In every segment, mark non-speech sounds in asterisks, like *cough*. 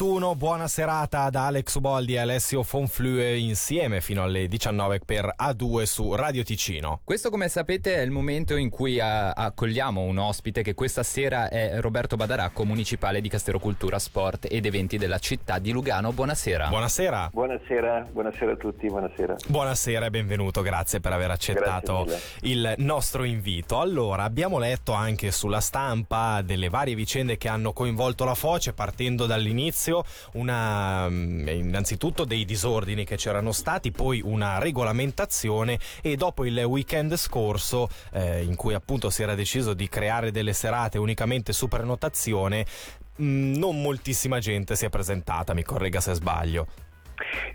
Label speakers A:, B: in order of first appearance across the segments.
A: 21, buona serata da Alex Uboldi e Alessio Fonflue insieme fino alle 19 per A2 su Radio Ticino.
B: Questo come sapete è il momento in cui a- accogliamo un ospite che questa sera è Roberto Badaracco, municipale di Castero Cultura, Sport ed Eventi della città di Lugano. Buonasera.
A: Buonasera.
C: Buonasera, buonasera a tutti, buonasera.
A: Buonasera e benvenuto, grazie per aver accettato il nostro invito. Allora, abbiamo letto anche sulla stampa delle varie vicende che hanno coinvolto la Foce partendo dall'inizio una, mm, innanzitutto dei disordini che c'erano stati, poi una regolamentazione e dopo il weekend scorso eh, in cui appunto si era deciso di creare delle serate unicamente su prenotazione, mh, mm, non moltissima gente si è presentata, mi corregga se sbaglio.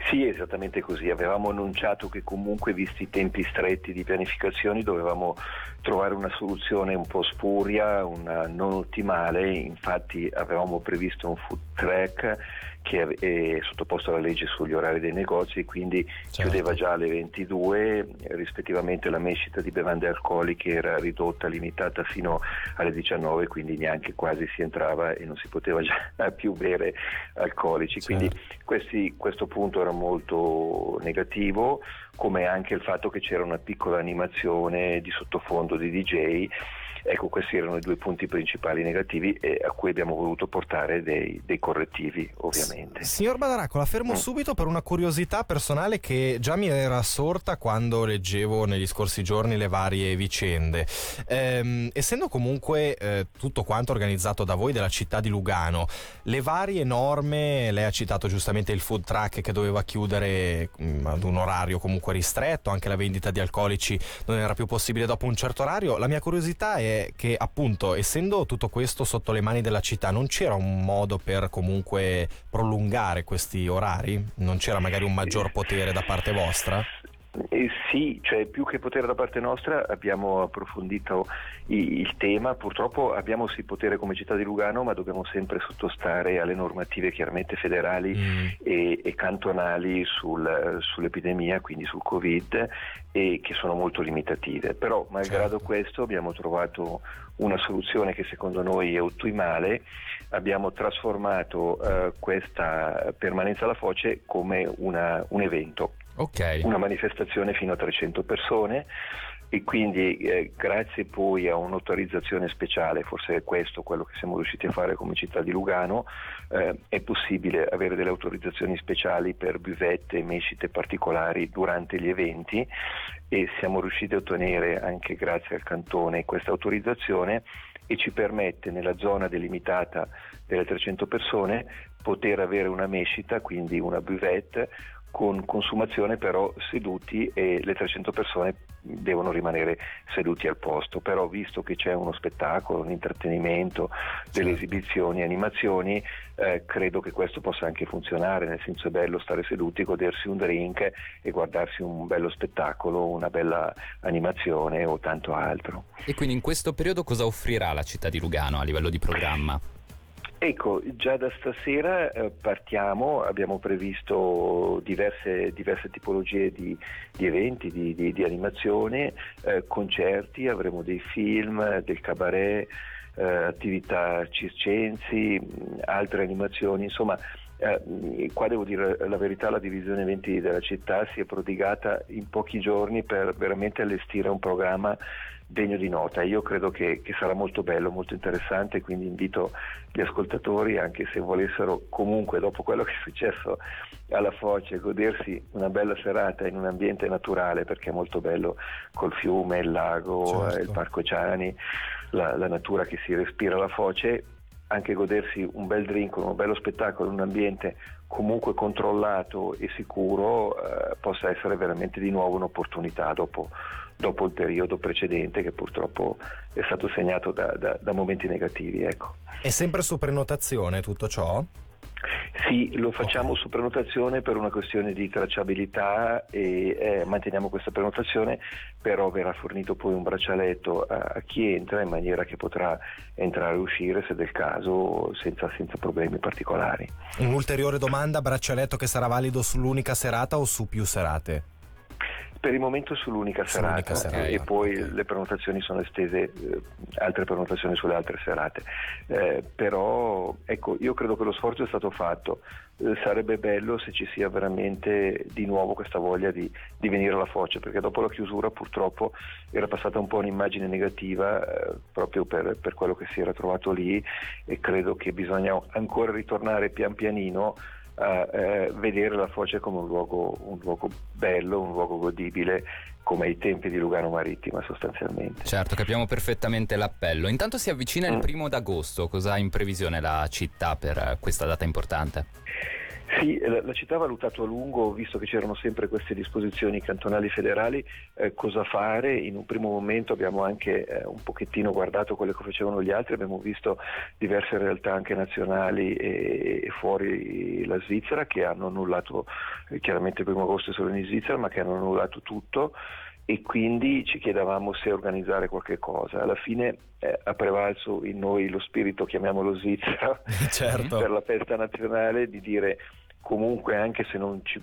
C: Sì, esattamente così. Avevamo annunciato che comunque, visti i tempi stretti di pianificazioni, dovevamo trovare una soluzione un po' spuria, una non ottimale. Infatti avevamo previsto un food track che è sottoposto alla legge sugli orari dei negozi, quindi certo. chiudeva già alle 22, rispettivamente la mescita di bevande alcoliche era ridotta, limitata fino alle 19, quindi neanche quasi si entrava e non si poteva *laughs* già più bere alcolici. Certo. Quindi questi, questo punto era molto negativo, come anche il fatto che c'era una piccola animazione di sottofondo di DJ. Ecco, questi erano i due punti principali negativi e a cui abbiamo voluto portare dei, dei correttivi, ovviamente.
A: Signor Badaracco, la fermo mm. subito per una curiosità personale che già mi era sorta quando leggevo negli scorsi giorni le varie vicende. Ehm, essendo comunque eh, tutto quanto organizzato da voi della città di Lugano, le varie norme, lei ha citato giustamente il food truck che doveva chiudere mh, mm, ad un orario comunque ristretto, anche la vendita di alcolici non era più possibile dopo un certo orario. La mia curiosità è che appunto essendo tutto questo sotto le mani della città non c'era un modo per comunque prolungare questi orari? Non c'era magari un maggior potere da parte vostra?
C: Eh sì, cioè più che potere da parte nostra abbiamo approfondito i, il tema, purtroppo abbiamo sì potere come città di Lugano ma dobbiamo sempre sottostare alle normative chiaramente federali mm. e, e, cantonali sul, sull'epidemia, quindi sul Covid e che sono molto limitative, però malgrado certo. questo abbiamo trovato una soluzione che secondo noi è ottimale, abbiamo trasformato eh, questa permanenza alla foce come una, un evento Okay. Una manifestazione fino a 300 persone e quindi eh, grazie poi a un'autorizzazione speciale, forse è questo quello che siamo riusciti a fare come città di Lugano, eh, è possibile avere delle autorizzazioni speciali per buvette e mescite particolari durante gli eventi e siamo riusciti a ottenere anche grazie al cantone questa autorizzazione e ci permette nella zona delimitata delle 300 persone poter avere una mescita, quindi una buvette con consumazione però seduti e le 300 persone devono rimanere seduti al posto, però visto che c'è uno spettacolo, un intrattenimento, delle certo. esibizioni, animazioni, eh, credo che questo possa anche funzionare, nel senso è bello stare seduti, godersi un drink e guardarsi un bello spettacolo, una bella animazione o tanto altro.
B: E quindi in questo periodo cosa offrirà la città di Lugano a livello di programma?
C: Ecco, già da stasera eh, partiamo, abbiamo previsto diverse, diverse tipologie di, di eventi, di, di, di animazione, eh, concerti, avremo dei film, del cabaret, eh, attività circensi, altre animazioni, insomma eh, qua devo dire la verità, la divisione eventi della città si è prodigata in pochi giorni per veramente allestire un programma degno di nota. Io credo che, che, sarà molto bello, molto interessante, quindi invito gli ascoltatori, anche se volessero comunque, dopo quello *laughs* che è successo alla Foce, godersi una bella serata in un ambiente naturale, perché è molto bello col fiume, il lago, certo. il parco Ciani, la, la natura che si respira alla Foce, anche godersi un bel drink, un bello spettacolo in un ambiente comunque controllato e sicuro eh, possa essere veramente di nuovo un'opportunità dopo, dopo, il periodo precedente che purtroppo è stato segnato da, da, da momenti negativi. Ecco.
A: È sempre su prenotazione tutto ciò?
C: Sì, lo facciamo su prenotazione per una questione di tracciabilità e eh, manteniamo questa prenotazione, però verrà fornito poi un braccialetto a, a, chi entra in maniera che potrà entrare e uscire se del caso senza, senza problemi particolari.
A: Un'ulteriore domanda, braccialetto che sarà valido sull'unica serata o su più serate?
C: Per il momento sull'unica serata, serata e poi okay. le prenotazioni sono estese, eh, altre prenotazioni sulle altre serate. Eh, però ecco, io credo che lo sforzo è stato fatto. Eh, sarebbe bello se ci sia veramente di nuovo questa voglia di, di, venire alla foce, perché dopo la chiusura purtroppo era passata un po' un'immagine negativa eh, proprio per, per quello che si era trovato lì e credo che bisogna ancora ritornare pian pianino a eh, vedere la foce come un luogo, un luogo bello, un luogo godibile come ai tempi di Lugano Marittima sostanzialmente.
B: Certo, capiamo perfettamente l'appello. Intanto si avvicina il mm. primo d'agosto, cosa ha in previsione la città per questa data importante?
C: Sì, la, città ha valutato a lungo, visto che c'erano sempre queste disposizioni cantonali federali, eh, cosa fare. In un primo momento abbiamo anche eh, un pochettino guardato quello che facevano gli altri, abbiamo visto diverse realtà anche nazionali e, e fuori la Svizzera che hanno annullato, eh, chiaramente il primo agosto è solo in Svizzera, ma che hanno annullato tutto e quindi ci chiedevamo se organizzare qualche cosa. Alla fine eh, ha prevalso in noi lo spirito, chiamiamolo Svizzera, *laughs* certo. per la festa nazionale di dire comunque anche se non ci,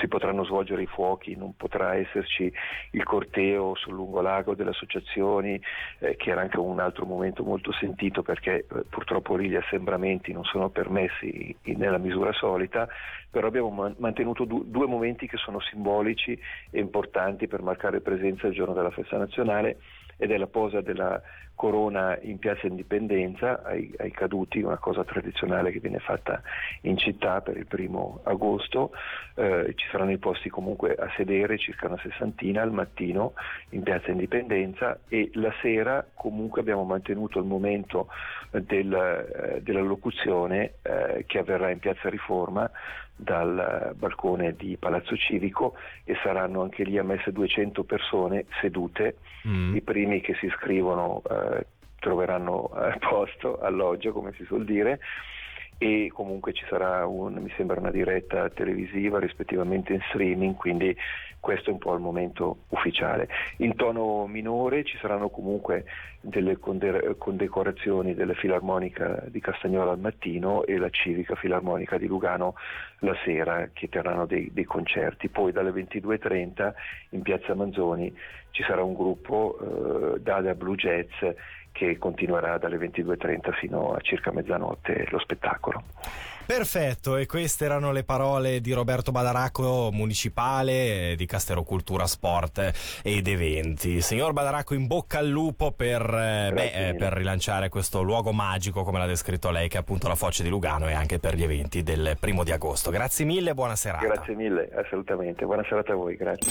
C: si potranno svolgere i fuochi, non potrà esserci il corteo sul lungolago delle associazioni, eh, che era anche un altro momento molto sentito perché eh, purtroppo lì gli assembramenti non sono permessi nella misura solita, però abbiamo man- mantenuto du- due momenti che sono simbolici e importanti per marcare presenza il giorno della festa nazionale ed è la posa della corona in piazza Indipendenza ai, ai, caduti, una cosa tradizionale che viene fatta in città per il primo agosto, eh, ci saranno i posti comunque a sedere, circa una sessantina al mattino in piazza Indipendenza e la sera comunque abbiamo mantenuto il momento del, eh, della locuzione eh, che avverrà in piazza Riforma dal balcone di Palazzo Civico e saranno anche lì ammesse 200 persone sedute, mm. i primi che si iscrivono eh, troveranno eh, *laughs* posto, alloggio come si suol dire e comunque ci sarà un, mi sembra una diretta televisiva rispettivamente in streaming, quindi questo è un po' il momento ufficiale. In tono minore ci saranno comunque delle condecorazioni della Filarmonica di Castagnola al mattino e la Civica Filarmonica di Lugano la sera che terranno dei, dei concerti. Poi dalle 22.30 in piazza Manzoni ci sarà un gruppo eh, Dada Blue Jazz che continuerà dalle 22.30 fino a circa mezzanotte lo spettacolo.
A: Perfetto, e queste erano le parole di Roberto Badaracco, municipale di Castero Cultura Sport ed Eventi. Signor Badaracco, in bocca al lupo per, eh, beh, eh, per rilanciare questo luogo magico, come l'ha descritto lei, che è appunto la Foce di Lugano e anche per gli eventi del primo di agosto. Grazie mille, buona serata.
C: Grazie mille, assolutamente. Buona serata a voi, grazie.